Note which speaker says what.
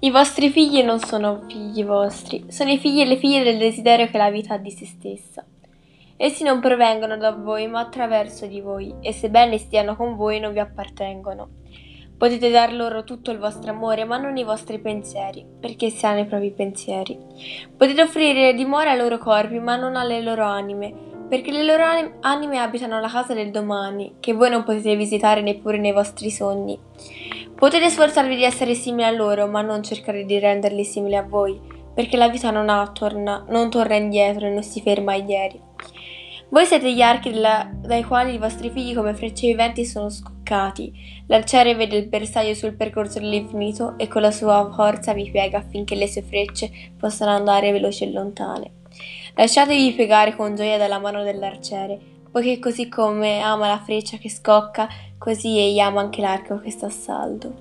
Speaker 1: I vostri figli non sono figli vostri, sono i figli e le figlie del desiderio che la vita ha di se stessa. Essi non provengono da voi, ma attraverso di voi, e sebbene stiano con voi non vi appartengono. Potete dar loro tutto il vostro amore, ma non i vostri pensieri, perché essi hanno i propri pensieri. Potete offrire dimora ai loro corpi, ma non alle loro anime, perché le loro anime abitano la casa del domani, che voi non potete visitare neppure nei vostri sogni. Potete sforzarvi di essere simili a loro, ma non cercare di renderli simili a voi, perché la vita non, ha, torna, non torna indietro e non si ferma ai ieri. Voi siete gli archi della, dai quali i vostri figli come frecce viventi sono scoccati. L'arciere vede il bersaglio sul percorso dell'infinito e con la sua forza vi piega affinché le sue frecce possano andare veloci e lontane. Lasciatevi piegare con gioia dalla mano dell'arciere, poiché così come ama la freccia che scocca, così egli ama anche l'arco che sta a saldo.